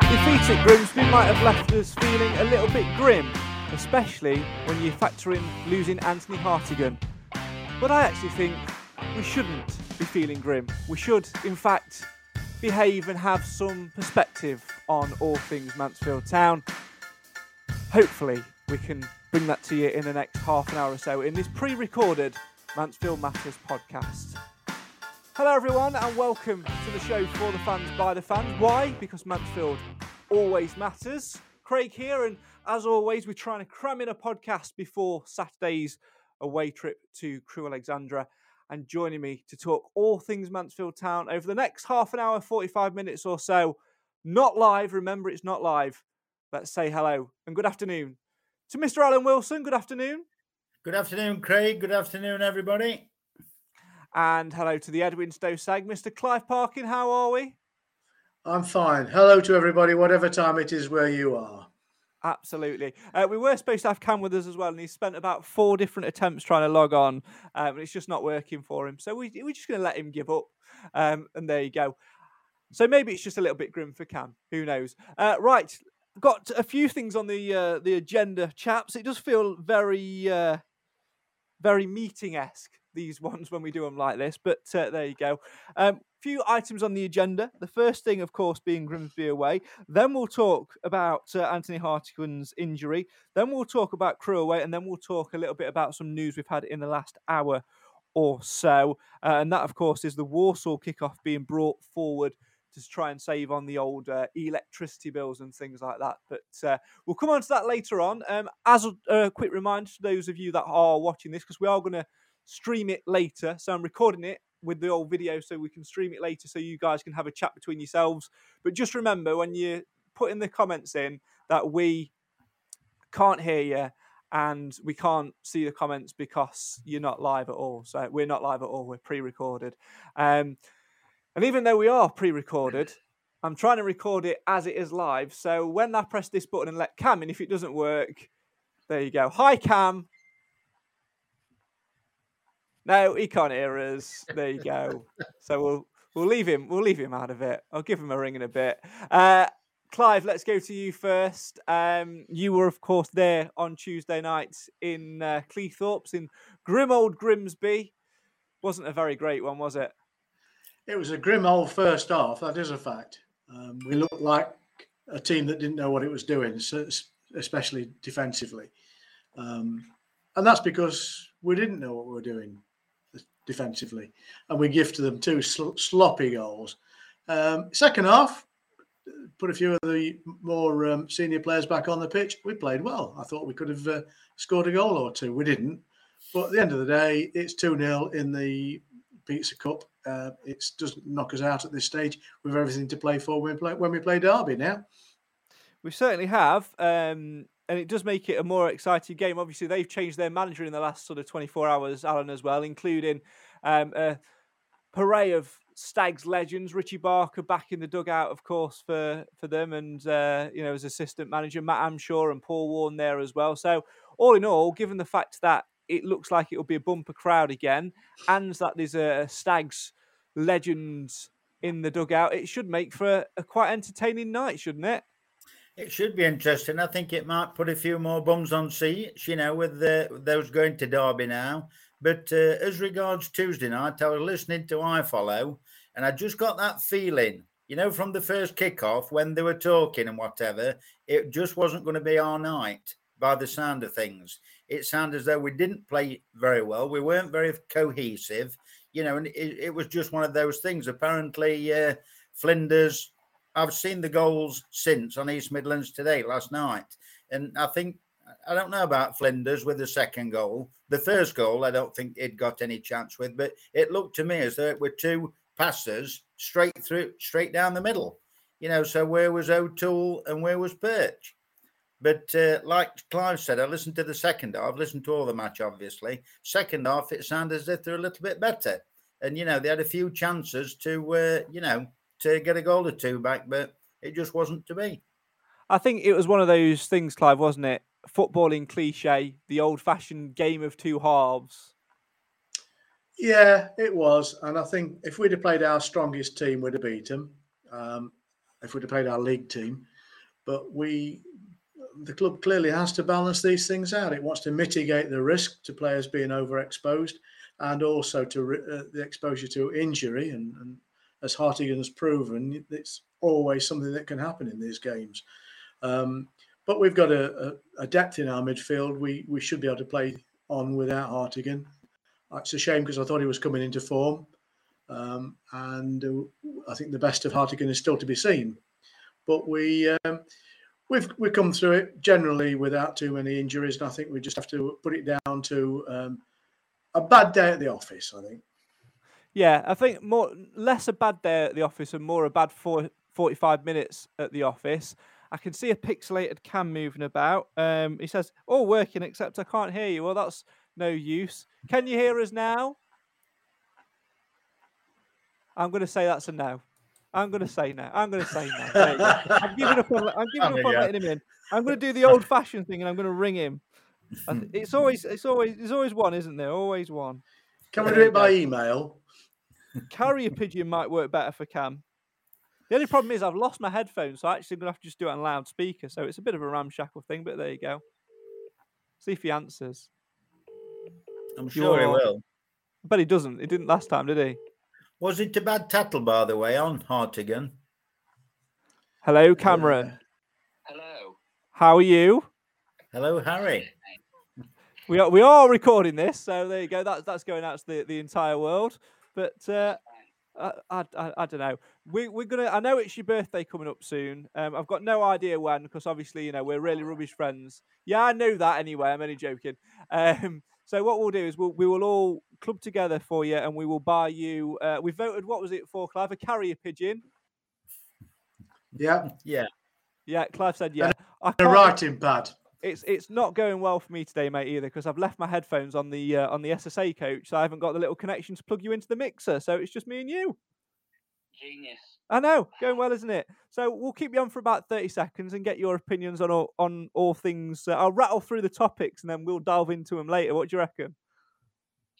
Defeat at Grimsby might have left us feeling a little bit grim, especially when you factor in losing Anthony Hartigan. But I actually think we shouldn't be feeling grim. We should, in fact, behave and have some perspective on all things Mansfield Town. Hopefully, we can bring that to you in the next half an hour or so in this pre recorded Mansfield Matters podcast. Hello, everyone, and welcome to the show for the fans by the fans. Why? Because Mansfield always matters. Craig here, and as always, we're trying to cram in a podcast before Saturday's away trip to Crewe Alexandra. And joining me to talk all things Mansfield Town over the next half an hour, 45 minutes or so, not live, remember it's not live. Let's say hello and good afternoon to Mr. Alan Wilson. Good afternoon. Good afternoon, Craig. Good afternoon, everybody. And hello to the Edwinstowe Stag. Mr. Clive Parkin, how are we? I'm fine. Hello to everybody, whatever time it is where you are. Absolutely. Uh, we were supposed to have Cam with us as well, and he spent about four different attempts trying to log on, um, and it's just not working for him. So we, we're just going to let him give up. Um, and there you go. So maybe it's just a little bit grim for Cam. Who knows? Uh, right. Got a few things on the uh, the agenda, chaps. It does feel very, uh, very meeting esque these ones when we do them like this. But uh, there you go. Um, few items on the agenda. The first thing, of course, being Grimsby away. Then we'll talk about uh, Anthony Hartigan's injury. Then we'll talk about Crewe away, and then we'll talk a little bit about some news we've had in the last hour or so. Uh, and that, of course, is the Walsall kickoff being brought forward to try and save on the old uh, electricity bills and things like that. But uh, we'll come on to that later on. Um, as a, a quick reminder to those of you that are watching this, because we are going to stream it later. So I'm recording it with the old video so we can stream it later so you guys can have a chat between yourselves. But just remember when you put in the comments in that we can't hear you and we can't see the comments because you're not live at all. So we're not live at all. We're pre-recorded. Um, and even though we are pre-recorded, I'm trying to record it as it is live. So when I press this button and let Cam in, if it doesn't work, there you go. Hi, Cam. No, he can't hear us. There you go. so we'll we'll leave him. We'll leave him out of it. I'll give him a ring in a bit. Uh, Clive, let's go to you first. Um, you were, of course, there on Tuesday night in uh, Cleethorpes in grim old Grimsby. Wasn't a very great one, was it? It was a grim old first half. That is a fact. Um, we looked like a team that didn't know what it was doing, especially defensively. Um, and that's because we didn't know what we were doing defensively, and we gifted them two sl- sloppy goals. Um, second half, put a few of the more um, senior players back on the pitch. We played well. I thought we could have uh, scored a goal or two. We didn't. But at the end of the day, it's 2 0 in the Pizza Cup. Uh, it doesn't knock us out at this stage. We've everything to play for when we play, when we play Derby now. We certainly have. Um, and it does make it a more exciting game. Obviously, they've changed their manager in the last sort of 24 hours, Alan, as well, including um, a parade of Stags legends. Richie Barker back in the dugout, of course, for for them, and uh, you know as assistant manager, Matt Hamshaw and Paul Warne there as well. So all in all, given the fact that it looks like it will be a bumper crowd again, and that there's a Stags legends in the dugout, it should make for a, a quite entertaining night, shouldn't it? It should be interesting. I think it might put a few more bums on seats, you know, with the, those going to Derby now. But uh, as regards Tuesday night, I was listening to iFollow, and I just got that feeling, you know, from the first kickoff when they were talking and whatever, it just wasn't going to be our night by the sound of things. It sounded as though we didn't play very well. We weren't very cohesive, you know, and it, it was just one of those things. Apparently, uh, Flinders, I've seen the goals since on East Midlands today, last night. And I think, I don't know about Flinders with the second goal. The first goal, I don't think it got any chance with, but it looked to me as though it were two passes straight through, straight down the middle. You know, so where was O'Toole and where was Perch? But uh, like Clive said, I listened to the second half, listened to all the match, obviously. Second half, it sounded as if they're a little bit better. And, you know, they had a few chances to, uh, you know, to get a goal or two back, but it just wasn't to be. I think it was one of those things, Clive, wasn't it? Footballing cliche, the old fashioned game of two halves. Yeah, it was. And I think if we'd have played our strongest team, we'd have beat them. Um, if we'd have played our league team. But we the club clearly has to balance these things out. It wants to mitigate the risk to players being overexposed and also to uh, the exposure to injury. And, and as Hartigan has proven, it's always something that can happen in these games. Um, but we've got a, a, a, depth in our midfield. We we should be able to play on without Hartigan. It's a shame because I thought he was coming into form, um, and uh, I think the best of Hartigan is still to be seen. But we um, we've we come through it generally without too many injuries, and I think we just have to put it down to um, a bad day at the office. I think. Yeah, I think more less a bad day at the office and more a bad four, 45 minutes at the office. I can see a pixelated cam moving about. Um, he says, "All working except I can't hear you." Well, that's no use. Can you hear us now? I'm going to say that's a no. I'm going to say no. I'm going to say no. I'm giving up on. I'm giving up on letting him in. I'm going to do the old-fashioned thing, and I'm going to ring him. It's always, it's always, there's always one, isn't there? Always one. Can we do it by email? Carrier pigeon might work better for Cam. The only problem is I've lost my headphones, so I'm actually going to have to just do it on loudspeaker. So it's a bit of a ramshackle thing, but there you go. See if he answers. I'm sure You're... he will. But he doesn't. He didn't last time, did he? Was it a bad tattle, by the way, on Hartigan? Hello, Cameron. Hello. How are you? Hello, Harry. We are we are recording this, so there you go. That's that's going out to the, the entire world. But uh, I, I, I, don't know. We we're gonna. I know it's your birthday coming up soon. Um, I've got no idea when because obviously you know we're really rubbish friends. Yeah, I know that anyway. I'm only joking. Um, so what we'll do is we'll, we will all club together for you, and we will buy you. Uh, we voted. What was it for, Clive? A carrier pigeon. Yeah, yeah, yeah. Clive said yeah. And a writing pad. It's it's not going well for me today, mate, either, because I've left my headphones on the uh, on the SSA coach, so I haven't got the little connection to plug you into the mixer. So it's just me and you. Genius. I know, going well, isn't it? So we'll keep you on for about thirty seconds and get your opinions on all on all things. Uh, I'll rattle through the topics and then we'll delve into them later. What do you reckon?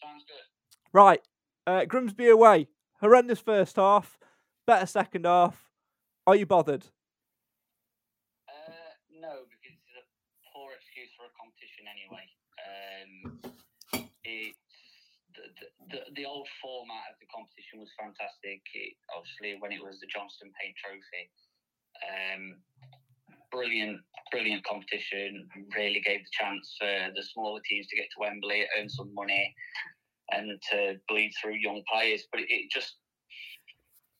Sounds good. Right, uh, Grimsby away. Horrendous first half, better second half. Are you bothered? Uh, no, because it's a poor excuse for a competition anyway. Um, it the, the, the old format of the competition was fantastic. It, obviously, when it was the Johnstone Paint Trophy, um, brilliant, brilliant competition. Really gave the chance for the smaller teams to get to Wembley, earn some money, and to bleed through young players. But it, just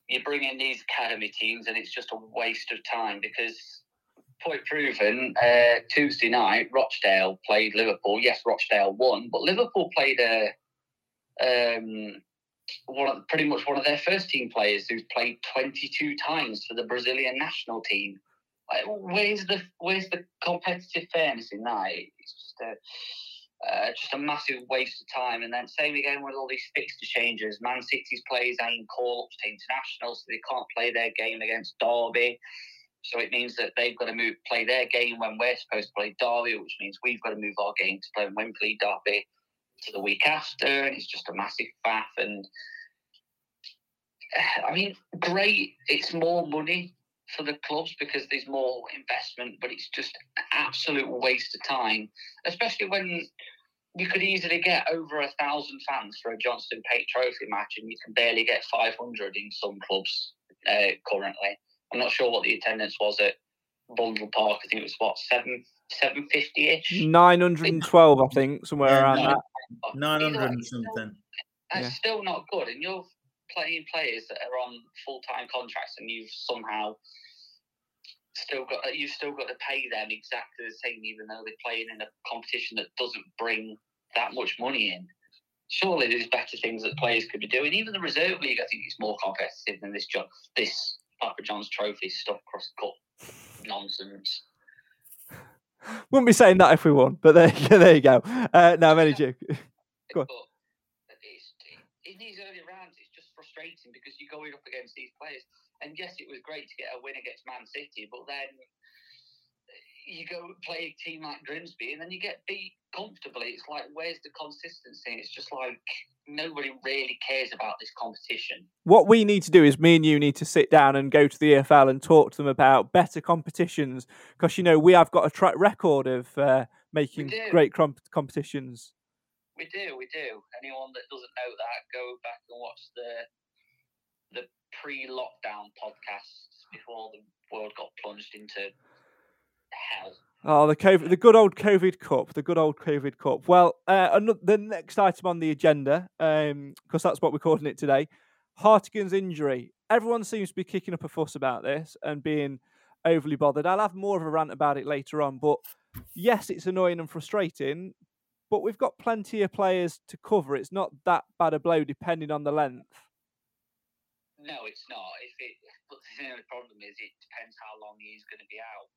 you bring in these academy teams, and it's just a waste of time because point proven, uh, Tuesday night, Rochdale played Liverpool. Yes, Rochdale won, but Liverpool played a um, one of, pretty much one of their first team players who's played 22 times for the Brazilian national team. Where's the where's the competitive fairness in that? It's just a uh, just a massive waste of time. And then same again with all these fixture changes. Man City's players ain't call ups to international, so they can't play their game against Derby. So it means that they've got to move play their game when we're supposed to play Derby, which means we've got to move our game to play Wembley Derby to the week after, and it's just a massive faff. And I mean, great. It's more money for the clubs because there's more investment, but it's just an absolute waste of time, especially when you could easily get over a thousand fans for a Johnston Paint Trophy match, and you can barely get 500 in some clubs uh, currently. I'm not sure what the attendance was at Blundell Park. I think it was what seven seven fifty ish. Nine hundred and twelve, I think, somewhere Yeah, around nine- that. 900 and something. That's Yeah. still not good, and you're playing players that are on full time contracts, and you've somehow still got you've still got to pay them exactly the same, even though they're playing in a competition that doesn't bring that much money in. Surely there's better things that players could be doing. Even the reserve league, I think, is more competitive than this job, this Papa John's Trophy stuff across the cup nonsense. Wouldn't be saying that if we won, but there, there you go. Uh, no, I'm only joking. Go on. It's, in these early rounds, it's just frustrating because you're going up against these players. And yes, it was great to get a win against Man City, but then you go play a team like Grimsby and then you get beat comfortably. It's like, where's the consistency? It's just like nobody really cares about this competition. What we need to do is me and you need to sit down and go to the EFL and talk to them about better competitions because you know we have got a track record of uh, making great comp- competitions. We do, we do. Anyone that doesn't know that, go back and watch the the pre-lockdown podcasts before the world got plunged into hell. Oh, the COVID, the good old COVID Cup, the good old COVID Cup. Well, uh, ano- the next item on the agenda, because that's what we're calling it today, Hartigan's injury. Everyone seems to be kicking up a fuss about this and being overly bothered. I'll have more of a rant about it later on, but yes, it's annoying and frustrating. But we've got plenty of players to cover. It's not that bad a blow, depending on the length. No, it's not. If it, but the only problem is it depends how long he's going to be out.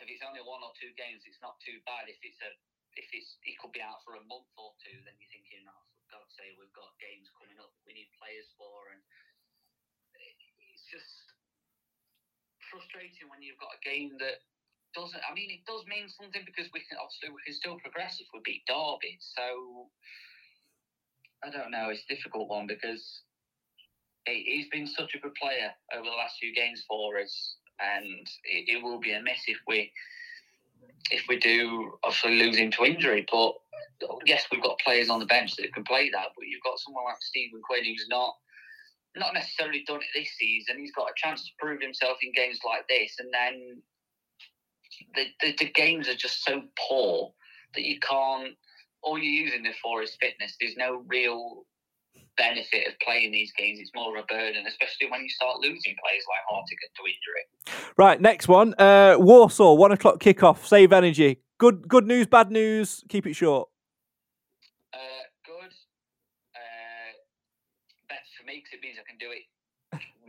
If it's only one or two games, it's not too bad. If it's a, if it's, he could be out for a month or two, then you're thinking, oh, for God's sake, we've got games coming up. We need players for, and it's just frustrating when you've got a game that doesn't. I mean, it does mean something because we can obviously we can still progress if we beat Derby. So I don't know. It's a difficult one because he's been such a good player over the last few games for us, and it, will be a mess if we if we do obviously lose him to injury. But yes, we've got players on the bench that can play that. But you've got someone like Stephen Quinn who's not not necessarily done it this season. He's got a chance to prove himself in games like this, and then the the, the games are just so poor that you can't. All you're using it for is fitness. There's no real benefit of playing these games. It's more of a burden, especially when you start losing players like Hartigan to injury. Right, next one. Uh, Walsall, one o'clock kickoff. Save energy. Good, good news, bad news. Keep it short. Uh, good. Uh, better for me because it means I can do it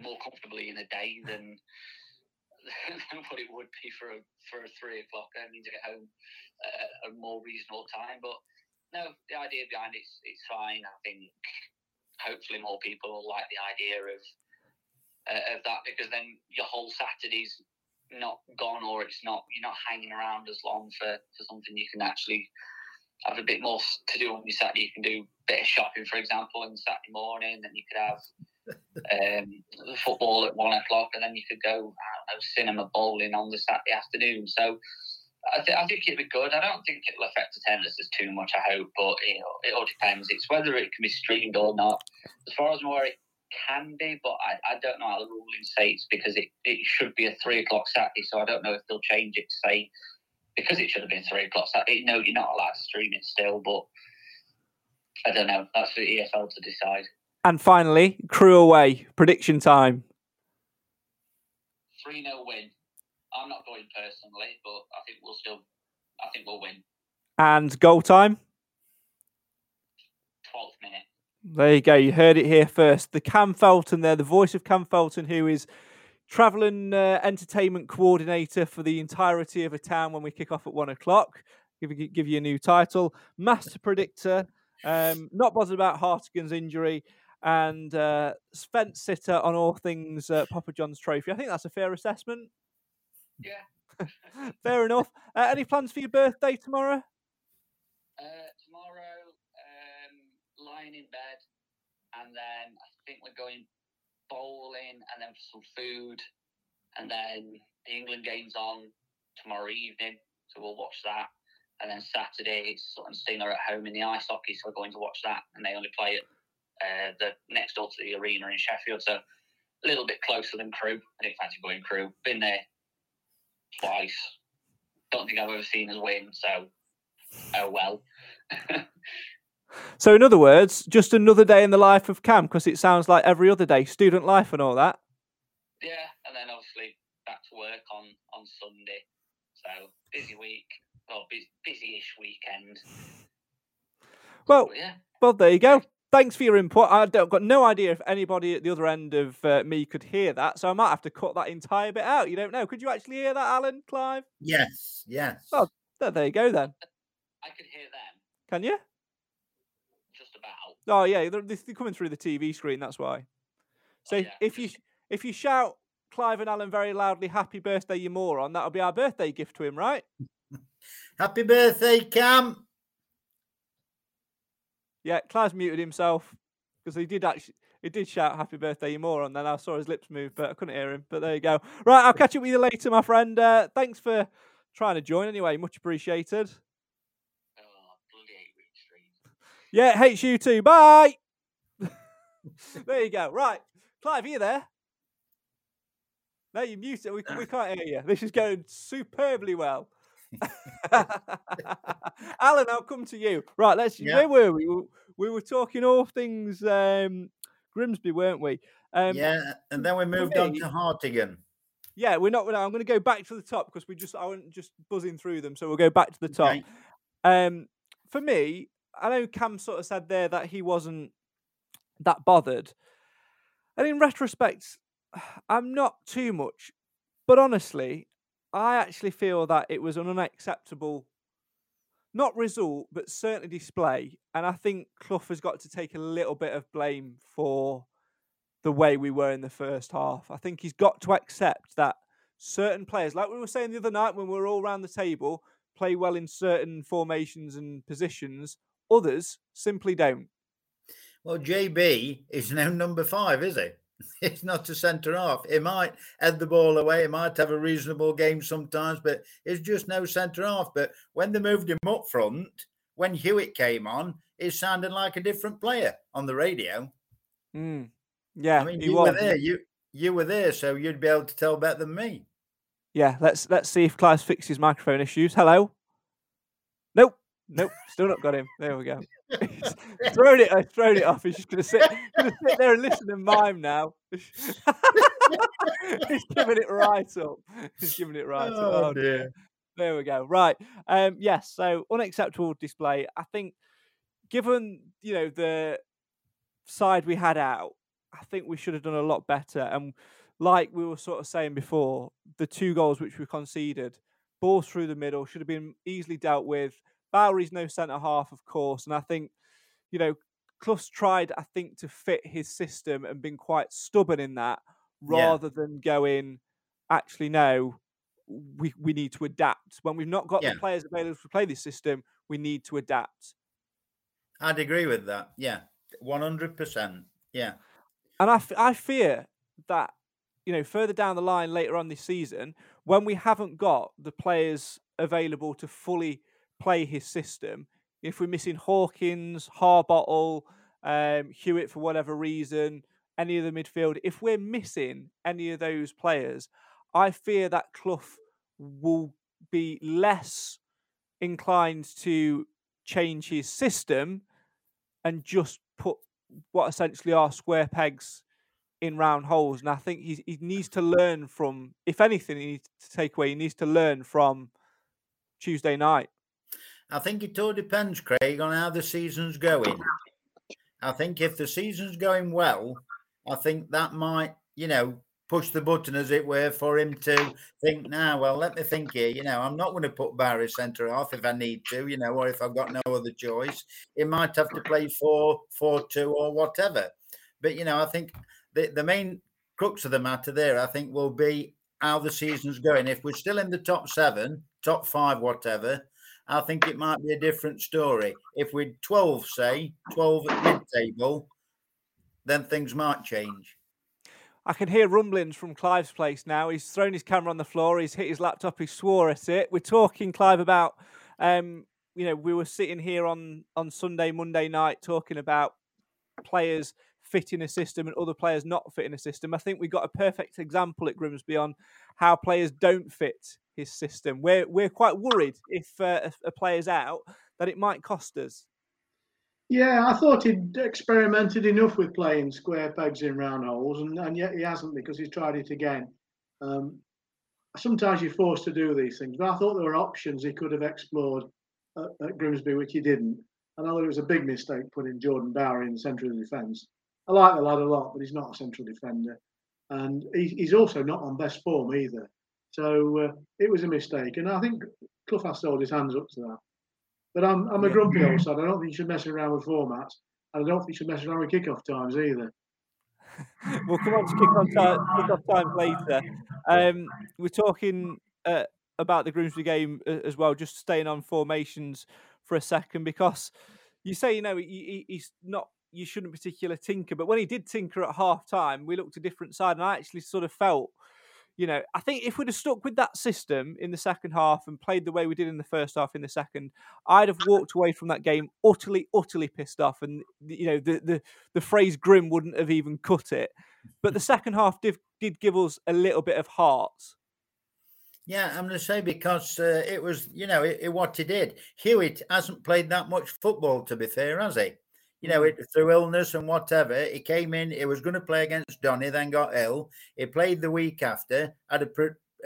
more comfortably in a day than than what it would be for a for a three o'clock. It means I get home uh, at a more reasonable time. But no, the idea behind it's it's fine. I think hopefully more people will like the idea of uh, of that because then your whole Saturday's not gone or it's not you're not hanging around as long for, for something you can actually have a bit more to do on your Saturday. You can do a bit of shopping, for example, on Saturday morning. Then you could have um, the football at one o'clock, and then you could go know, cinema bowling on the Saturday afternoon. So I, th- I think it'll be good. I don't think it'll affect attendances too much. I hope, but you know, it all depends. It's whether it can be streamed or not. As far as I'm aware, it can be, but I, I don't know how the ruling states because it, it should be a three o'clock Saturday. So I don't know if they'll change it to say because it should have been three o'clock Saturday. No, you're not allowed to stream it still, but I don't know. That's for the EFL to decide. And finally, Crewe away. Prediction time. 3 0 win. I'm not going personally, but I think we'll still, I think we'll win. And goal time. 12th minute. There you go. You heard it here first. The Cam Felton there, the voice of Cam Felton, who is travelling uh, entertainment coordinator for the entirety of a town when we kick off at one o'clock. Give you, give you a new title. Master predictor. Um, not bothered about Hartigan's injury. And uh, fence sitter on all things uh, Papa John's trophy. I think that's a fair assessment. Yeah. Fair enough. Uh, any plans for your birthday tomorrow? Uh, tomorrow, um, lying in bed, and then I think we're going bowling and then for some food, and then the England game's on tomorrow evening, so we'll watch that. And then Saturday, it's Sutton Stinger at home in the ice hockey, so we're going to watch that. And they only play at uh, the next door to the arena in Sheffield, so a little bit closer than Crewe. I didn't fancy going Crewe. Been there twice. Don't think I've ever seen us win, so oh well. So, in other words, just another day in the life of Cam, because it sounds like every other day, student life and all that. yeah, and then obviously back to work on on Sunday. So busy week, or busy, busy-ish weekend. Well, But yeah, well, there you go. Thanks for your input. I don't got no idea if anybody at the other end of uh, me could hear that, so I might have to cut that entire bit out. You don't know. Could you actually hear that, Alan, Clive? Yes, yes. Oh. There, there you go then. I can hear them Can you? just about. Oh yeah, they're, they're coming through the TV screen. That's why. So Oh, yeah, if you if you shout Clive and Alan very loudly, "Happy birthday, you moron!" That'll be our birthday gift to him, right? Happy birthday, Cam. Yeah, Clive's muted himself because he did actually he did shout "Happy birthday, you moron." Then I saw his lips move, but I couldn't hear him. But there you go. Right, I'll catch up with you later, my friend. Uh, thanks for trying to join anyway. Much appreciated. Oh, hate Yeah, hates you too. Bye. there you go. Right, Clive, are you there? No, you muted. We, we can't hear you. This is going superbly well. Alan, I'll come to you. Right, let's. Yeah. Where were we? We were- talking all things um, Grimsby, weren't we? Um, yeah, and then we moved on to Hartigan. yeah, we're not. I'm going to go back to the top because we just I went just buzzing through them, so we'll go back to the top. Okay. Um, for me, I know Cam sort of said there that he wasn't that bothered, and in retrospect, I'm not too much. But honestly, I actually feel that it was an unacceptable, not result, but certainly display. And I think Clough has got to take a little bit of blame for the way we were in the first half. I think he's got to accept that certain players, like we were saying the other night when we were all around the table, play well in certain formations and positions. Others simply don't. Well, JB is now number five, is he? He's not a centre half. He might head the ball away. He might have a reasonable game sometimes, but he's just no centre half. But when they moved him up front, when Hewitt came on, he sounded like a different player on the radio. Mm. Yeah, I mean, you was. were there. You you were there, so you'd be able to tell better than me. Yeah, let's let's see if Clive's fixes microphone issues. Hello. Nope. Still not got him. There we go. He's thrown it. uh, Thrown it off. He's just gonna sit, gonna sit there and listen and mime now. He's giving it right up. He's giving it right up. Oh dear. There we go. Right. Um. Yes. So unacceptable display. I think, given you know the side we had out, I think we should have done a lot better. And like we were sort of saying before, the two goals which we conceded, balls through the middle, should have been easily dealt with. Bowery's no centre half, of course, and I think, you know, Clough's tried, I think, to fit his system and been quite stubborn in that, Yeah. rather than going, actually, no, we we need to adapt. When we've not got Yeah. the players available to play this system, we need to adapt. I'd agree with that. Yeah, one hundred percent. Yeah, And I, f- I fear that, you know, further down the line later on this season, when we haven't got the players available to fully play his system, if we're missing Hawkins, Harbottle, um, Hewitt for whatever reason, any of the midfield, if we're missing any of those players, I fear that Clough will be less inclined to change his system and just put what essentially are square pegs in round holes. And I think he needs to learn from, if anything, he needs to take away, he needs to learn from Tuesday night. I think it all depends, Craig, on how the season's going. I think if the season's going well, I think that might, you know, push the button, as it were, for him to think, now, well, let me think here. You know, I'm not going to put Barry centre off if I need to, you know, or if I've got no other choice. He might have to play 4 4 2 or whatever. But, you know, I think the, the main crux of the matter there, I think, will be how the season's going. If we're still in the top seven, top five, whatever, I think it might be a different story. If we're 12, say, 12 at mid table, then things might change. I can hear rumblings from Clive's place now. He's thrown his camera on the floor. He's hit his laptop. He swore at it. We're talking, Clive, about um, you know, we were sitting here on on Sunday, Monday night talking about players fitting a system and other players not fitting a system. I think we got a perfect example at Grimsby on how players don't fit his system. We're we're quite worried if uh, a player's out that it might cost us. Yeah, I thought he'd experimented enough with playing square pegs in round holes, and, and yet he hasn't because he's tried it again. Um, sometimes you're forced to do these things, but I thought there were options he could have explored at, at Grimsby, which he didn't. And I know it was a big mistake putting Jordan Bowery in the centre of the defence. I like the lad a lot, but he's not a central defender. And he, he's also not on best form either. So uh, it was a mistake. And I think Clough has to hold his hands up to that. But I'm, I'm a grumpy old side. I don't think you should mess around with formats. And I don't think you should mess around with kickoff times either. we'll come on to kick-off, time, kick-off times later. Um, we're talking uh, about the Grimsby game uh, as well, just staying on formations for a second, because you say, you know, he, he's not you shouldn't particularly tinker. But when he did tinker at half time, we looked a different side, and I actually sort of felt you know, I think if we'd have stuck with that system in the second half and played the way we did in the first half in the second, I'd have walked away from that game utterly, utterly pissed off. And you know, the the, the phrase "grim" wouldn't have even cut it. But the second half did, did give us a little bit of heart. Yeah, I'm going to say because uh, it was, you know, it, it, what he did. Hewitt hasn't played that much football, to be fair, has he? You know, it, through illness and whatever, he came in. He was going to play against Donny, then got ill. He played the week after, had a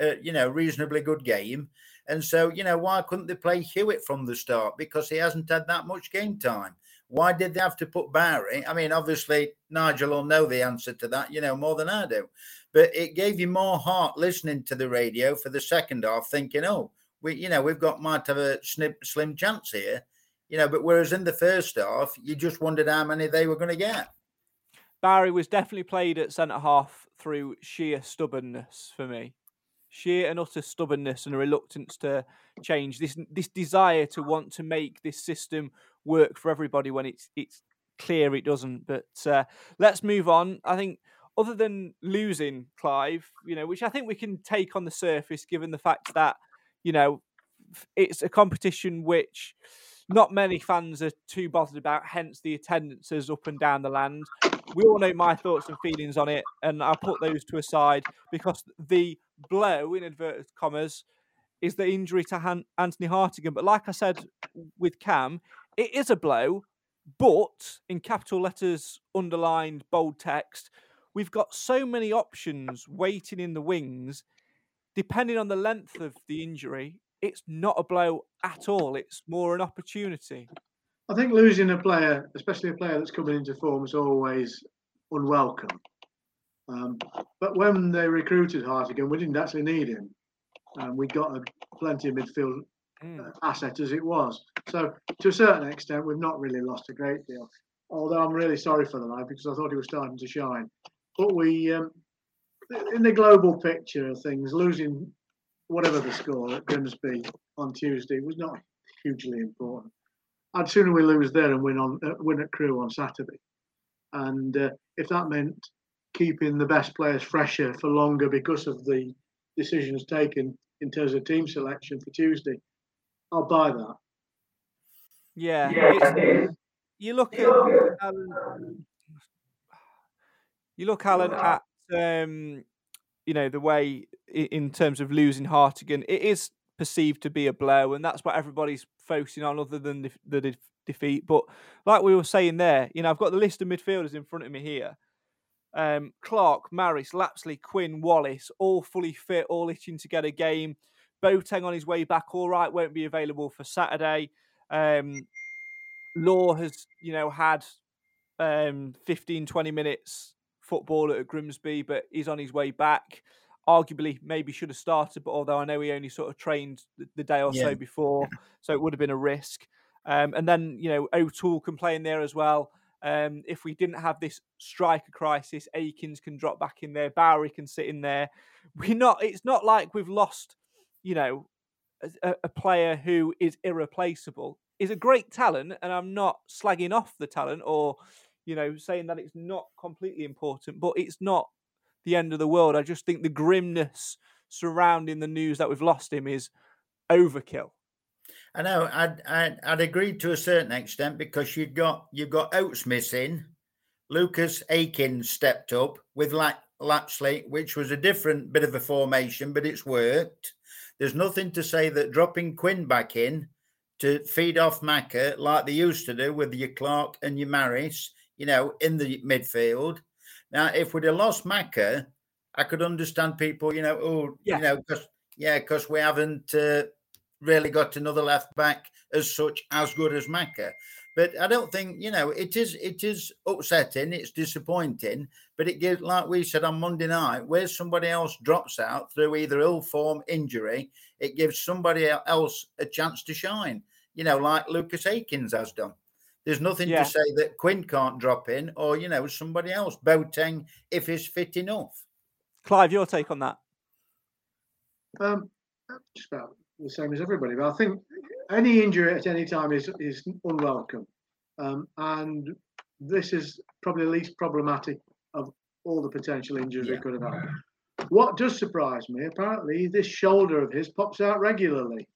uh, you know reasonably good game, and so you know why couldn't they play Hewitt from the start? Because he hasn't had that much game time. Why did they have to put Barry? I mean, obviously Nigel will know the answer to that, you know, more than I do. But it gave you more heart listening to the radio for the second half, thinking, oh, we, you know, we've got might have a snip, slim chance here you know, but whereas in the first half, you just wondered how many they were going to get. Barry was definitely played at centre half through sheer stubbornness for me. Sheer and utter stubbornness and a reluctance to change. This this desire to want to make this system work for everybody when it's it's clear it doesn't. But uh, let's move on. I think other than losing Clive, you know, which I think we can take on the surface, given the fact that you know it's a competition which not many fans are too bothered about, hence the attendances up and down the land. We all know my thoughts and feelings on it, and I'll put those to a side because the blow, in inverted commas, is the injury to Han- Anthony Hartigan. But like I said with Cam, it is a blow, but in capital letters, underlined, bold text, we've got so many options waiting in the wings. Depending on the length of the injury, it's not a blow at all. It's more an opportunity. I think losing a player, especially a player that's coming into form, is always unwelcome. Um, but when they recruited Hartigan, we didn't actually need him. Um, we got a plenty of midfield mm. uh, asset as it was. So to a certain extent, we've not really lost a great deal. Although I'm really sorry for the lad because I thought he was starting to shine. But we, um, in the global picture of things, losing whatever the score at Grimsby on Tuesday was not hugely important. I'd sooner we lose there and win on uh, win at Crewe on Saturday. And uh, if that meant keeping the best players fresher for longer because of the decisions taken in terms of team selection for Tuesday, I'll buy that. Yeah, yeah. you look at um, you look Alan at um, you know the way in terms of losing Hartigan, it is perceived to be a blow, and that's what everybody's focusing on, other than the, the defeat. But like we were saying there, you know, I've got the list of midfielders in front of me here. Um, Clarke, Maris, Lapslie, Quinn, Wallace, all fully fit, all itching to get a game. Boateng on his way back, all right, won't be available for Saturday. Um, Law has, you know, had um, 15, 20 minutes football at Grimsby, but he's on his way back arguably maybe should have started, but although I know he only sort of trained the, the day or yeah. so before, so it would have been a risk. Um, and then you know O'Toole can play in there as well. Um, if we didn't have this striker crisis, Akins can drop back in there, Bowery can sit in there. We're not. It's not like we've lost, you know, a, a player who is irreplaceable. Is a great talent, and I'm not slagging off the talent or you know, saying that it's not completely important, but it's not the end of the world. I just think the grimness surrounding the news that we've lost him is overkill. I know. I'd, I'd, I'd to a certain extent because you've got you've got Oates missing. Lucas Akins stepped up with La- Lapslie, which was a different bit of a formation, but it's worked. There's nothing to say that dropping Quinn back in to feed off Macker like they used to do with your Clarke and your Maris, you know, in the midfield. Now, if we'd have lost Macca, I could understand people, you know, oh, Yeah. you know, because yeah, because we haven't uh, really got another left back as such as good as Macca. But I don't think you know it is. It is upsetting. It's disappointing. But it gives, like we said on Monday night, where somebody else drops out through either ill form, injury, it gives somebody else a chance to shine. You know, like Lucas Akins has done. There's nothing Yeah. to say that Quinn can't drop in, or you know, somebody else, Boateng, if he's fit enough. Clive, your take on that? Um, just about the same as everybody, but I think any injury at any time is is unwelcome, um, and this is probably the least problematic of all the potential injuries we Yeah. could have had. What does surprise me, apparently, this shoulder of his pops out regularly.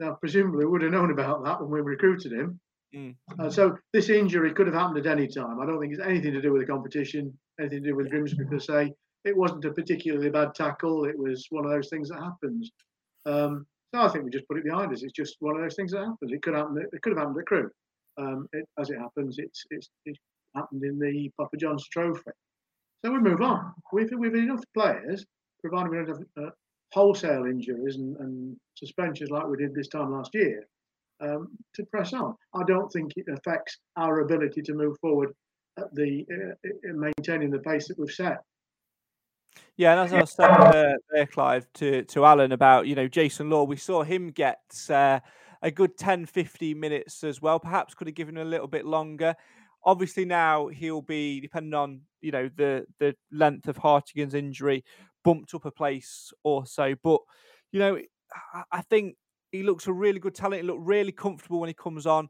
Now, presumably, we would have known about that when we recruited him. Mm. Uh, so this injury could have happened at any time. I don't think it's anything to do with the competition, anything to do with Grimsby per se. It wasn't a particularly bad tackle. It was one of those things that happens. Um, so I think we just put it behind us. It's just one of those things that happens. It could happen. It could have happened to Crewe. Um, it, as it happens, it's it's it happened in the Papa John's Trophy. So we move on. We've we've enough players, provided we don't have uh, wholesale injuries and, and suspensions like we did this time last year, um, to press on. I don't think it affects our ability to move forward at the uh, in maintaining the pace that we've set. Yeah, and as I was saying uh, there, Clive, to, to Alan about, you know, Jason Law, we saw him get uh, a good 10, 15 minutes as well. Perhaps could have given a little bit longer. Obviously now he'll be, depending on, you know, the, the length of Hartigan's injury, bumped up a place or so. But, you know, I think he looks a really good talent. He looked really comfortable when he comes on.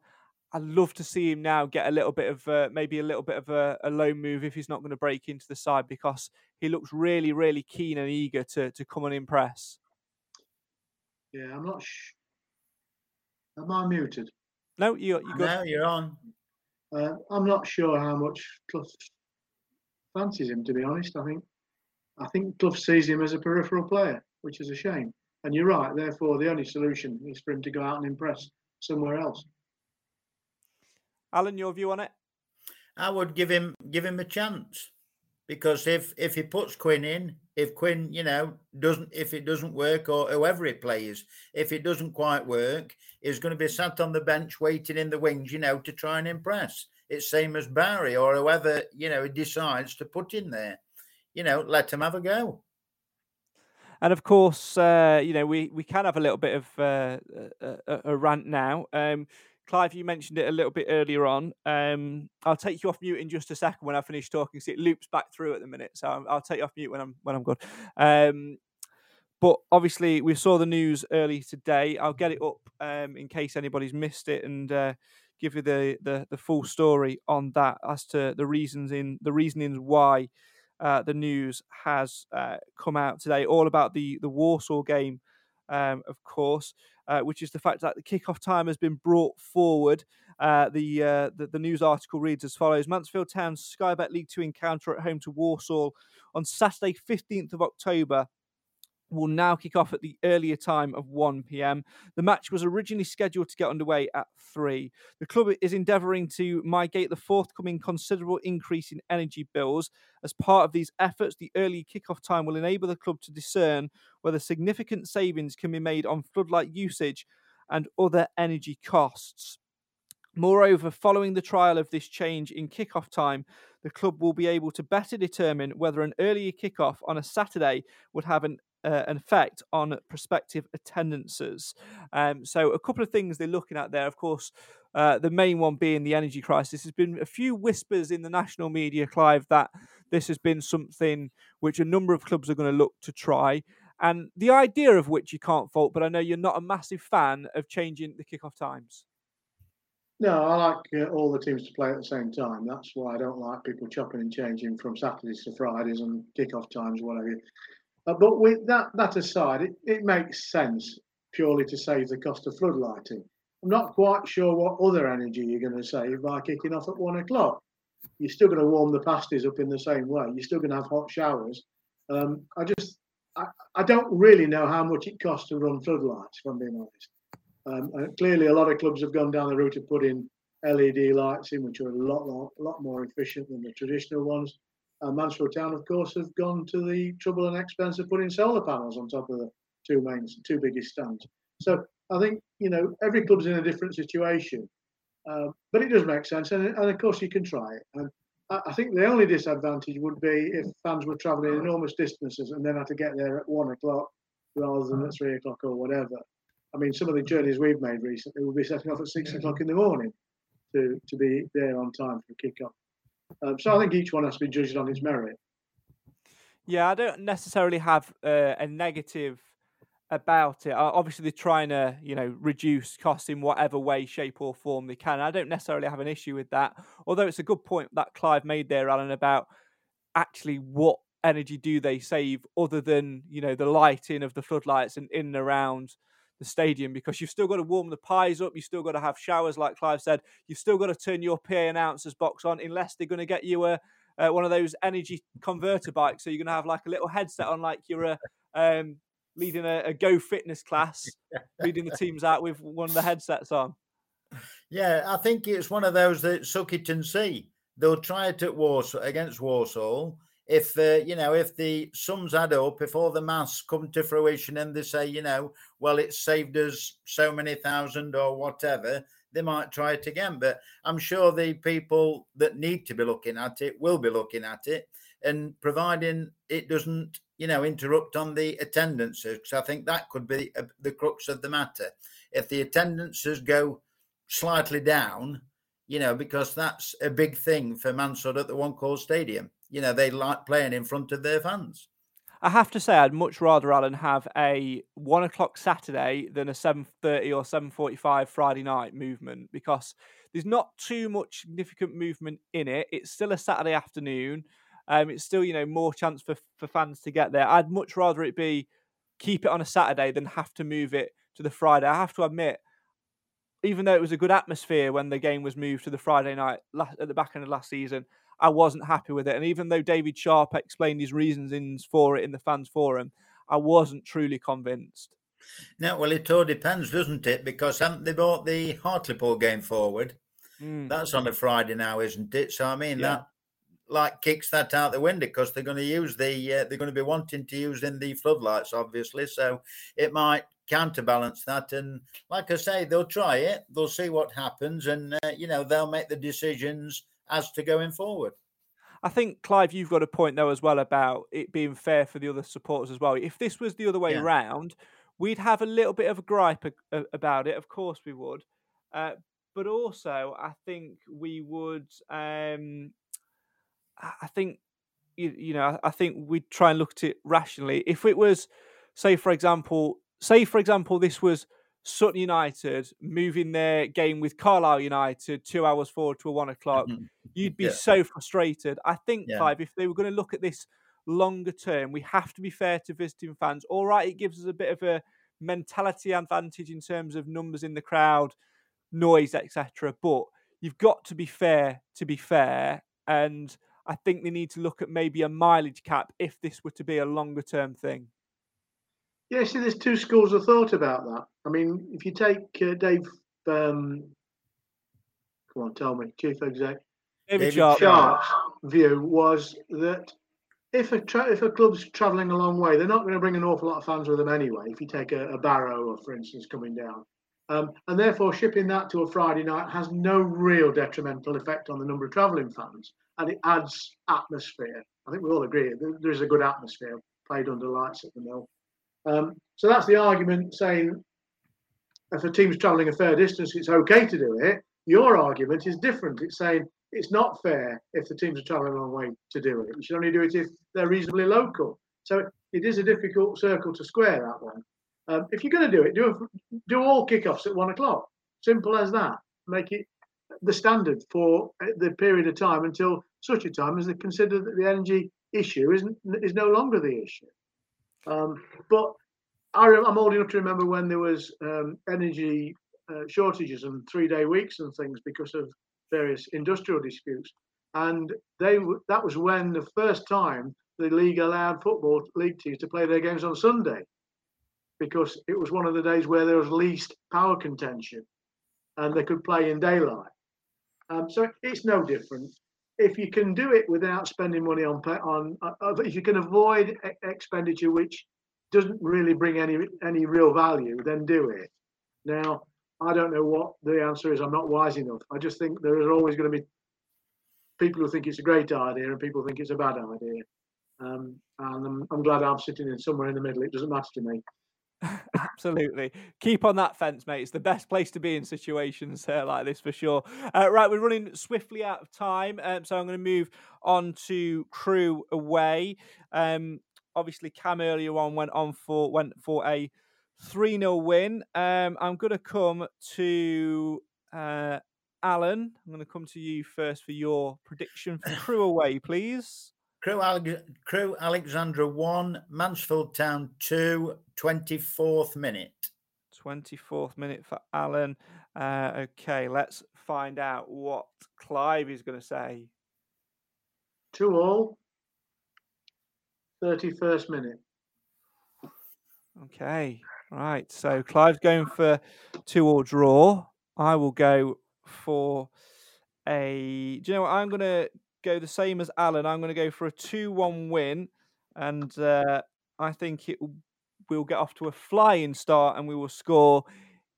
I'd love to see him now get a little bit of uh, maybe a little bit of a, a low move if he's not going to break into the side because he looks really, really keen and eager to to come and impress. Yeah, I'm not. Sh- Am I muted? No, you you good? No, you're on. Uh, I'm not sure how much Clough fancies him. To be honest, I think I think Clough sees him as a peripheral player, which is a shame. And you're right. Therefore, the only solution is for him to go out and impress somewhere else. Alan, your view on it? I would give him give him a chance because if if he puts Quinn in, if Quinn you know doesn't if it doesn't work or whoever it plays, if it doesn't quite work, he's going to be sat on the bench waiting in the wings, you know, to try and impress. It's same as Barry or whoever you know he decides to put in there. You know, let him have a go. And of course, uh, you know, we, we can have a little bit of uh, a, a, a rant now. Um, Clive, you mentioned it a little bit earlier on. Um, I'll take you off mute in just a second when I finish talking. See, it loops back through at the minute, so I'll- I'll take you off mute when I'm when I'm good. Um, but obviously, we saw the news early today. I'll get it up um, in case anybody's missed it and uh, give you the, the the full story on that as to the reasons in the reasonings why uh, the news has uh, come out today, all about the the Walsall game, um, of course, uh, which is the fact that the kickoff time has been brought forward. Uh, the, uh, the the news article reads as follows: Mansfield Town Sky Bet League Two encounter at home to Walsall on Saturday, fifteenth of October. Will now kick off at the earlier time of 1 pm. The match was originally scheduled to get underway at 3. The club is endeavouring to mitigate the forthcoming considerable increase in energy bills as part of these efforts, the early kickoff time will enable the club to discern whether significant savings can be made on floodlight usage and other energy costs. Moreover, following the trial of this change in kickoff time, the club will be able to better determine whether an earlier kickoff on a Saturday would have an uh, an effect on prospective attendances. Um, so, a couple of things they're looking at there. Of course, uh, the main one being the energy crisis. There's been a few whispers in the national media, Clive, that this has been something which a number of clubs are going to look to try. And the idea of which you can't fault, but I know you're not a massive fan of changing the kickoff times. No, I like uh, all the teams to play at the same time. That's why I don't like people chopping and changing from Saturdays to Fridays and kick-off times, whatever. Uh, but with that that aside, it, it makes sense purely to save the cost of floodlighting. I'm not quite sure what other energy you're going to save by kicking off at one o'clock. You're still going to warm the pasties up in the same way. You're still going to have hot showers. Um, I just, I, I don't really know how much it costs to run floodlights, if I'm being honest. Um, clearly, a lot of clubs have gone down the route of putting LED lights in, which are a lot, lot, lot more efficient than the traditional ones. And Mansfield Town, of course, have gone to the trouble and expense of putting solar panels on top of the two main, two biggest stands. So I think you know every club's in a different situation, uh, but it does make sense, and, and, of course you can try it. And I, I, think the only disadvantage would be if fans were travelling enormous distances and then had to get there at one o'clock rather than at three o'clock or whatever. I mean, some of the journeys we've made recently will be setting off at six o'clock in the morning to, to be there on time for kick-off. Um, so I think each one has to be judged on its merit. Yeah, I don't necessarily have uh, a negative about it. Obviously, they're trying to, you know, reduce costs in whatever way, shape, or form they can. I don't necessarily have an issue with that. Although it's a good point that Clive made there, Alan, about actually what energy do they save other than you know the lighting of the floodlights and in and around the stadium because you've still got to warm the pies up. You've still got to have showers, like Clive said. You've still got to turn your PA announcers box on, unless they're going to get you a uh, one of those energy converter bikes. So you're going to have like a little headset on, like you're a um, leading a, a, Go Fitness class, leading the teams out with one of the headsets on. Yeah, I think it's one of those that suck it and see. They'll try it at Warsaw against Walsall if uh, you know if the sums add up if all the maths come to fruition and they say you know well it's saved us so many thousand or whatever they might try it again. But i'm sure the people that need to be looking at it will be looking at it. And providing it doesn't you know interrupt on the attendances because i think that could be the crux of the matter. If the attendances go slightly down you know because that's a big thing for mansfield at the one call stadium you know they like playing in front of their fans. I have to say, I'd much rather Alan have a one o'clock Saturday than a seven thirty or seven forty-five Friday night movement because there's not too much significant movement in it. It's still a Saturday afternoon. Um, it's still you know more chance for for fans to get there. I'd much rather it be keep it on a Saturday than have to move it to the Friday. I have to admit, even though it was a good atmosphere when the game was moved to the Friday night at the back end of last season, I wasn't happy with it. And even though David Sharp explained his reasons for it in the fans forum, I wasn't truly convinced. No, well, it all depends, doesn't it? Because haven't they brought the Hartlepool game forward? Mm. That's on a Friday now, isn't it? So I mean yeah. that like kicks that out the window because they're going to use the uh, they're going to be wanting to use in the floodlights, obviously. So it might counterbalance that. And like I say, they'll try it, they'll see what happens, and uh, you know they'll make the decisions as to going forward. I think Clive, you've got a point though as well about it being fair for the other supporters as well. If this was the other way yeah. around, we'd have a little bit of a gripe a, a, about it. Of course, we would. Uh, but also, I think we would. Um, I think you, you know, I think we'd try and look at it rationally. If it was, say, for example, say for example, this was Sutton United moving their game with Carlisle United two hours forward to a one o'clock, mm-hmm. you'd be yeah. so frustrated. I think, yeah. Clive, if they were going to look at this longer term, we have to be fair to visiting fans. All right, it gives us a bit of a mentality advantage in terms of numbers in the crowd, noise, etc. But you've got to be fair to be fair. And I think they need to look at maybe a mileage cap if this were to be a longer term thing. Yeah, see, there's two schools of thought about that. I mean, if you take uh, Dave, um, come on, tell me, chief exec, David Sharp. Sharp's view was that if a tra- if a club's travelling a long way, they're not going to bring an awful lot of fans with them anyway. If you take a, a Barrow, for instance, coming down, um, and therefore shipping that to a Friday night has no real detrimental effect on the number of travelling fans, and it adds atmosphere. I think we all agree there is a good atmosphere played under lights at the mill. Um, so that's the argument saying if a team's travelling a fair distance, it's okay to do it. Your argument is different. It's saying it's not fair if the teams are travelling a long way to do it. You should only do it if they're reasonably local. So it is a difficult circle to square that one. Um, if you're going to do it, do do all kickoffs at one o'clock. Simple as that. Make it the standard for the period of time until such a time as they consider that the energy issue isn't is no longer the issue. Um, but I, am old enough to remember when there was um, energy uh, shortages and three-day weeks and things because of various industrial disputes, and they that was when the first time the league allowed football league teams to play their games on Sunday because it was one of the days where there was least power contention and they could play in daylight. Um, so it's no different. If you can do it without spending money on on, uh, if you can avoid expenditure which doesn't really bring any any real value, then do it. Now, I don't know what the answer is. I'm not wise enough. I just think there is always going to be people who think it's a great idea and people think it's a bad idea. Um, and I'm, I'm glad I'm sitting in somewhere in the middle. It doesn't matter to me. Absolutely. Keep on that fence, mate. It's the best place to be in situations uh, like this for sure. Uh, right, we're running swiftly out of time. Um, so I'm going to move on to Crewe away. Um, obviously, Cam earlier on went on for went for a 3 0 win. Um, I'm going to come to uh, Alan. I'm going to come to you first for your prediction for Crewe away, please. Crewe, Ale- Crewe Alexandra 1, Mansfield Town 2, 24th minute. 24th minute for Alan. Uh, okay, let's find out what Clive is going to say. Two all. 31st minute. Okay, right. So Clive's going for two all draw. I will go for a. Do you know what? I'm going to go the same as Alan. I'm going to go for a 2 1 win. And uh, I think it will get off to a flying start and we will score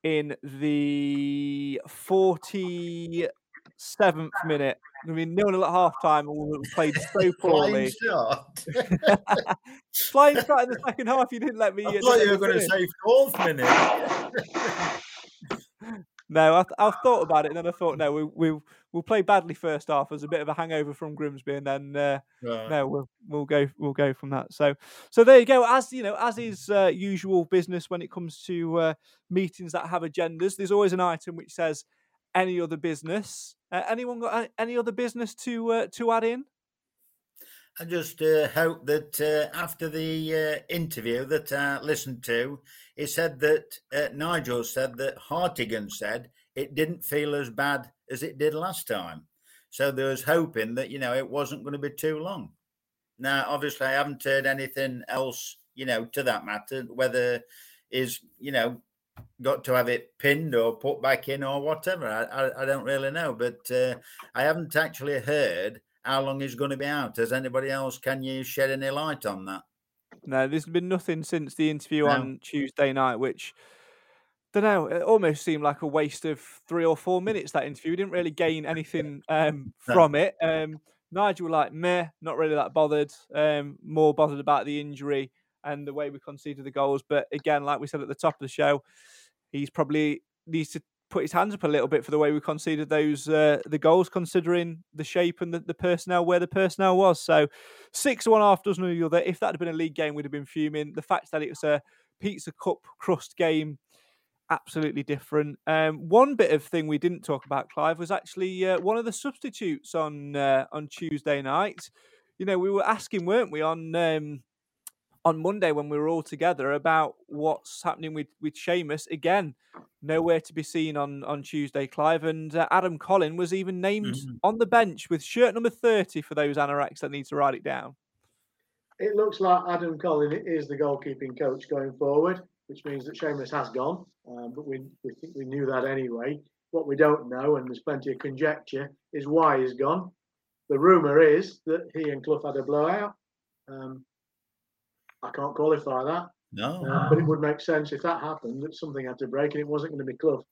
in the 47th minute. I mean, nil nil at half time and we played so poorly. Flying start. flying start in the second half. You didn't let me. I thought you were going to say fourth minute. No, I, I thought about it, and then I thought, no, we we we'll play badly first half as a bit of a hangover from Grimsby, and then uh, right. no, we'll we'll go we'll go from that. So so there you go. As you know, as is uh, usual business when it comes to uh, meetings that have agendas, there's always an item which says any other business. Uh, anyone got any other business to uh, to add in? I just uh, hope that uh, after the uh, interview that I listened to, he said that uh, Nigel said that Hartigan said it didn't feel as bad as it did last time. So there was hoping that, you know, it wasn't going to be too long. Now, obviously, I haven't heard anything else, you know, to that matter, whether is, you know, got to have it pinned or put back in or whatever. I, I, I don't really know. But uh, I haven't actually heard how long he's going to be out. Has anybody else? Can you shed any light on that? No, there's been nothing since the interview no. on Tuesday night, which don't know. It almost seemed like a waste of three or four minutes. That interview we didn't really gain anything um, from no. it. Um, Nigel like meh, not really that bothered. Um, more bothered about the injury and the way we conceded the goals. But again, like we said at the top of the show, he's probably needs to put his hands up a little bit for the way we conceded those uh, the goals, considering the shape and the, the personnel where the personnel was. So six one half dozen of the other. If that had been a league game, we'd have been fuming. The fact that it was a pizza cup crust game, absolutely different. Um, one bit of thing we didn't talk about, Clive, was actually uh, one of the substitutes on uh, on Tuesday night. You know, we were asking, weren't we, on um, on Monday when we were all together about what's happening with with Seamus. Again, nowhere to be seen on on Tuesday, Clive. And uh, Adam Collin was even named mm-hmm. on the bench with shirt number thirty for those anoraks that need to write it down. It looks like Adam Collin is the goalkeeping coach going forward, which means that Seamus has gone. Um, but we we think we knew that anyway. What we don't know, and there's plenty of conjecture, is why he's gone. The rumor is that he and Clough had a blowout. Um, I can't qualify that. No. Uh, but it would make sense if that happened that something had to break and it wasn't going to be Clough.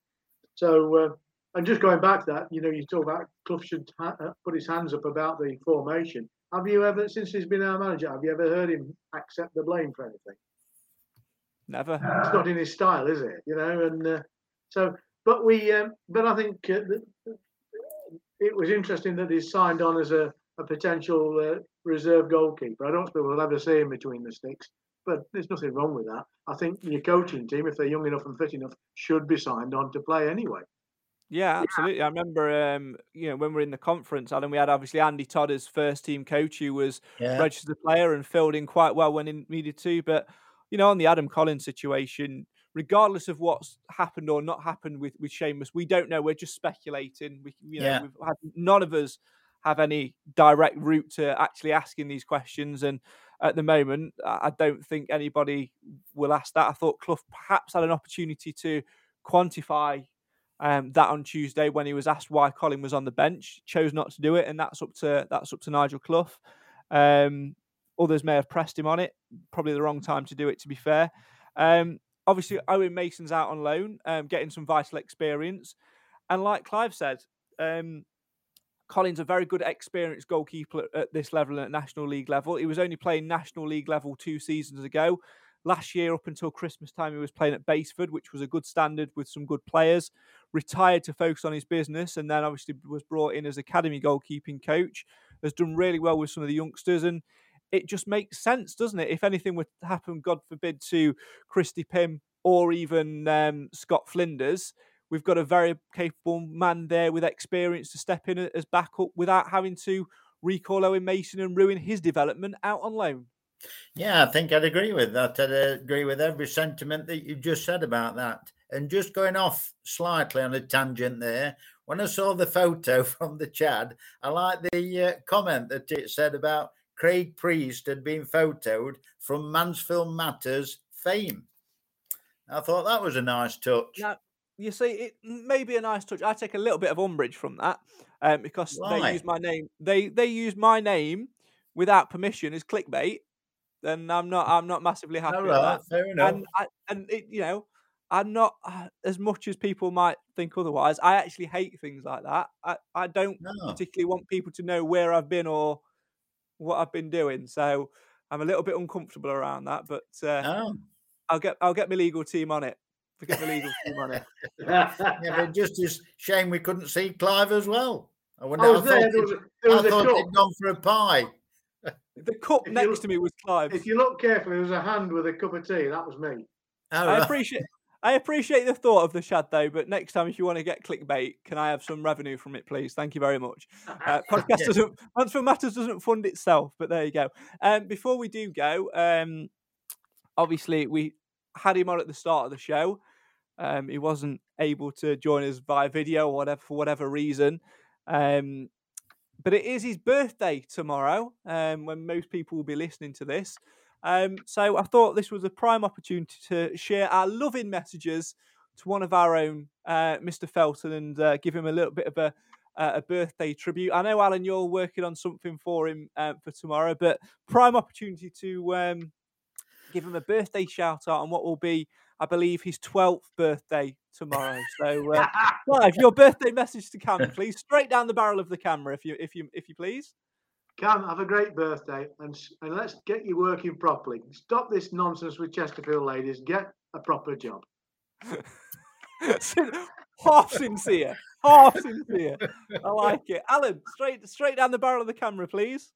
So, uh, and just going back to that, you know, you talk about Clough should ha- uh, put his hands up about the formation. Have you ever, since he's been our manager, have you ever heard him accept the blame for anything? Never. It's not in his style, is it? You know, and uh, so, but we, um, but I think uh, it was interesting that he signed on as a, a potential uh, reserve goalkeeper. I don't suppose we'll ever see him between the sticks, but there's nothing wrong with that. I think your coaching team, if they're young enough and fit enough, should be signed on to play anyway. Yeah, absolutely. I remember, um, you know, when we were in the conference, Alan, we had obviously Andy Todd as first team coach, who was Yeah. registered player and filled in quite well when he needed to. But you know, on the Adam Collins situation, regardless of what's happened or not happened with with Seamus, we don't know. We're just speculating. We, you know, Yeah. we've had none of us have any direct route to actually asking these questions, and at the moment, I don't think anybody will ask that. I thought Clough perhaps had an opportunity to quantify um, that on Tuesday when he was asked why Collin was on the bench, chose not to do it, and that's up to that's up to Nigel Clough. Um, others may have pressed him on it. Probably the wrong time to do it, to be fair. Um, obviously, Owen Mason's out on loan, um, getting some vital experience, and like Clive said, um, Collin's a very good, experienced goalkeeper at, at this level and at National League level. He was only playing National League level two seasons ago. Last year, up until Christmas time, he was playing at Basford, which was a good standard with some good players. Retired to focus on his business, and then obviously was brought in as academy goalkeeping coach. Has done really well with some of the youngsters, and it just makes sense, doesn't it? If anything would happen, God forbid, to Christy Pym or even um, Scott Flinders, we've got a very capable man there with experience to step in as backup without having to recall Owen Mason and ruin his development out on loan. Yeah, I think I'd agree with that. I'd uh, agree with every sentiment that you just said about that. And just going off slightly on a tangent there, when I saw the photo from the Chad, I like the uh, comment that it said about Craig Priest had been photoed from Mansfield Matters fame. I thought that was a nice touch. Now, you see, it may be a nice touch. I take a little bit of umbrage from that um, because Why? they use my name. They they use my name without permission as clickbait. Then I'm not I'm not massively happy All with that. fair enough. And I, and it, you know, I'm not uh, as much as people might think otherwise. I actually hate things like that. I, I don't No. particularly want people to know where I've been or what I've been doing. So I'm a little bit uncomfortable around that. But uh, Oh. I'll get I'll get my legal team on it. I'll get the legal team on it. Yeah, but just as shame we couldn't see Clive as well. I, wonder, I was I there. thought, There was he'd- a, there was I a thought cup. he'd gone for a pie. The cup If you next look- to me was Clive. If you look carefully, there was a hand with a cup of tea. That was me. Oh, I right. appreciate I appreciate the thought of the Chad though, but next time if you want to get clickbait, can I have some revenue from it, please? Thank you very much. Uh, podcast Yeah. doesn't Mansfield Matters doesn't fund itself, but there you go. Um, before we do go, um, obviously we had him on at the start of the show. Um, he wasn't able to join us via video or whatever for whatever reason. Um, but it is his birthday tomorrow, um, when most people will be listening to this. Um, so I thought this was a prime opportunity to share our loving messages to one of our own, uh, Mr. Felton, and uh, give him a little bit of a uh, a birthday tribute. I know, Alan, you're working on something for him uh, for tomorrow, but prime opportunity to um, give him a birthday shout out on what will be, I believe, his 12th birthday tomorrow. So, uh, Clive, your birthday message to Cam, please, straight down the barrel of the camera, if you if you if you please. Cam, have a great birthday, and and let's get you working properly. Stop this nonsense with Chesterfield ladies. Get a proper job. half sincere, half sincere. I like it. Alan, straight straight down the barrel of the camera, please.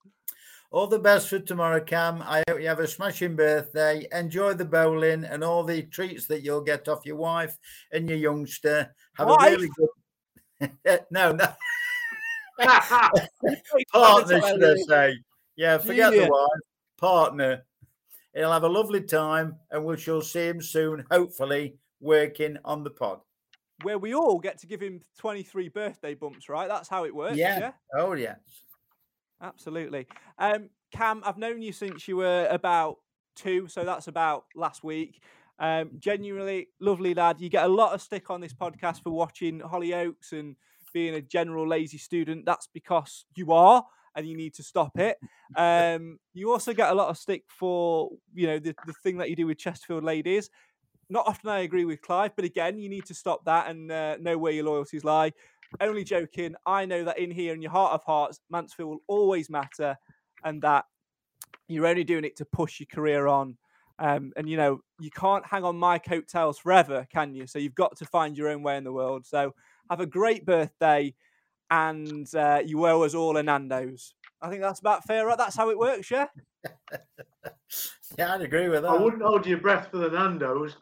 All the best for tomorrow, Cam. I hope you have a smashing birthday. Enjoy the bowling and all the treats that you'll get off your wife and your youngster. Have a really good. no, no. Partner, should I say? Yeah, forget Julia. the wife. Partner. He'll have a lovely time, and we shall see him soon. Hopefully, working on the pod. Where we all get to give him 23 birthday bumps, right? That's how it works. Yeah. yeah? Oh, yes. Absolutely. Um, Cam, I've known you since you were about two, so that's about last week. Um, genuinely lovely lad. You get a lot of stick on this podcast for watching Hollyoaks and being a general lazy student. That's because you are, and you need to stop it. Um, you also get a lot of stick for you know the, the thing that you do with Chesterfield ladies. Not often I agree with Clive, but again, you need to stop that and uh, know where your loyalties lie. Only joking. I know that in here, in your heart of hearts, Mansfield will always matter, and that you're only doing it to push your career on. Um, and you know, you can't hang on my coattails forever, can you? So you've got to find your own way in the world. So have a great birthday, and uh, you owe us all a Nando's. I think that's about fair, right? That's how it works, yeah. Yeah, I'd agree with that. I wouldn't hold your breath for the Nando's.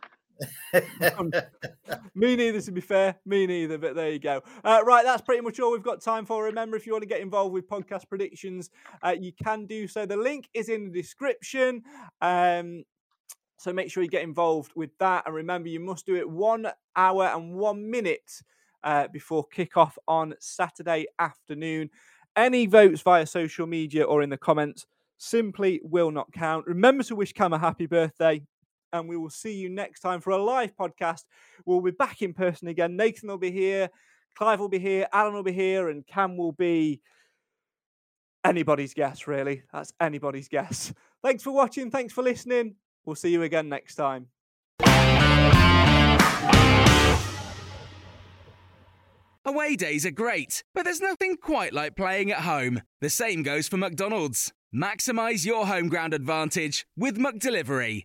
me neither, to be fair. Me neither, but there you go. Uh, right, that's pretty much all we've got time for. Remember, if you want to get involved with podcast predictions, uh, you can do so. The link is in the description. Um, so make sure you get involved with that. And remember, you must do it one hour and one minute uh, before kickoff on Saturday afternoon. Any votes via social media or in the comments simply will not count. Remember to wish Cam a happy birthday and we will see you next time for a live podcast. We'll be back in person again. Nathan will be here, Clive will be here, Alan will be here, and Cam will be anybody's guess, really. That's anybody's guess. Thanks for watching. Thanks for listening. We'll see you again next time. Away days are great, but there's nothing quite like playing at home. The same goes for McDonald's. Maximize your home ground advantage with McDelivery.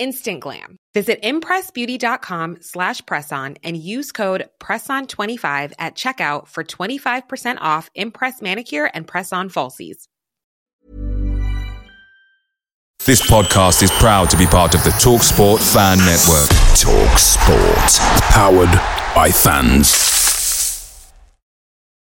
instant glam. Visit impressbeauty.com slash presson and use code PRESSON25 at checkout for 25% off Impress Manicure and Press-On Falsies. This podcast is proud to be part of the TalkSport Fan Network. Talk Sport. Powered by fans.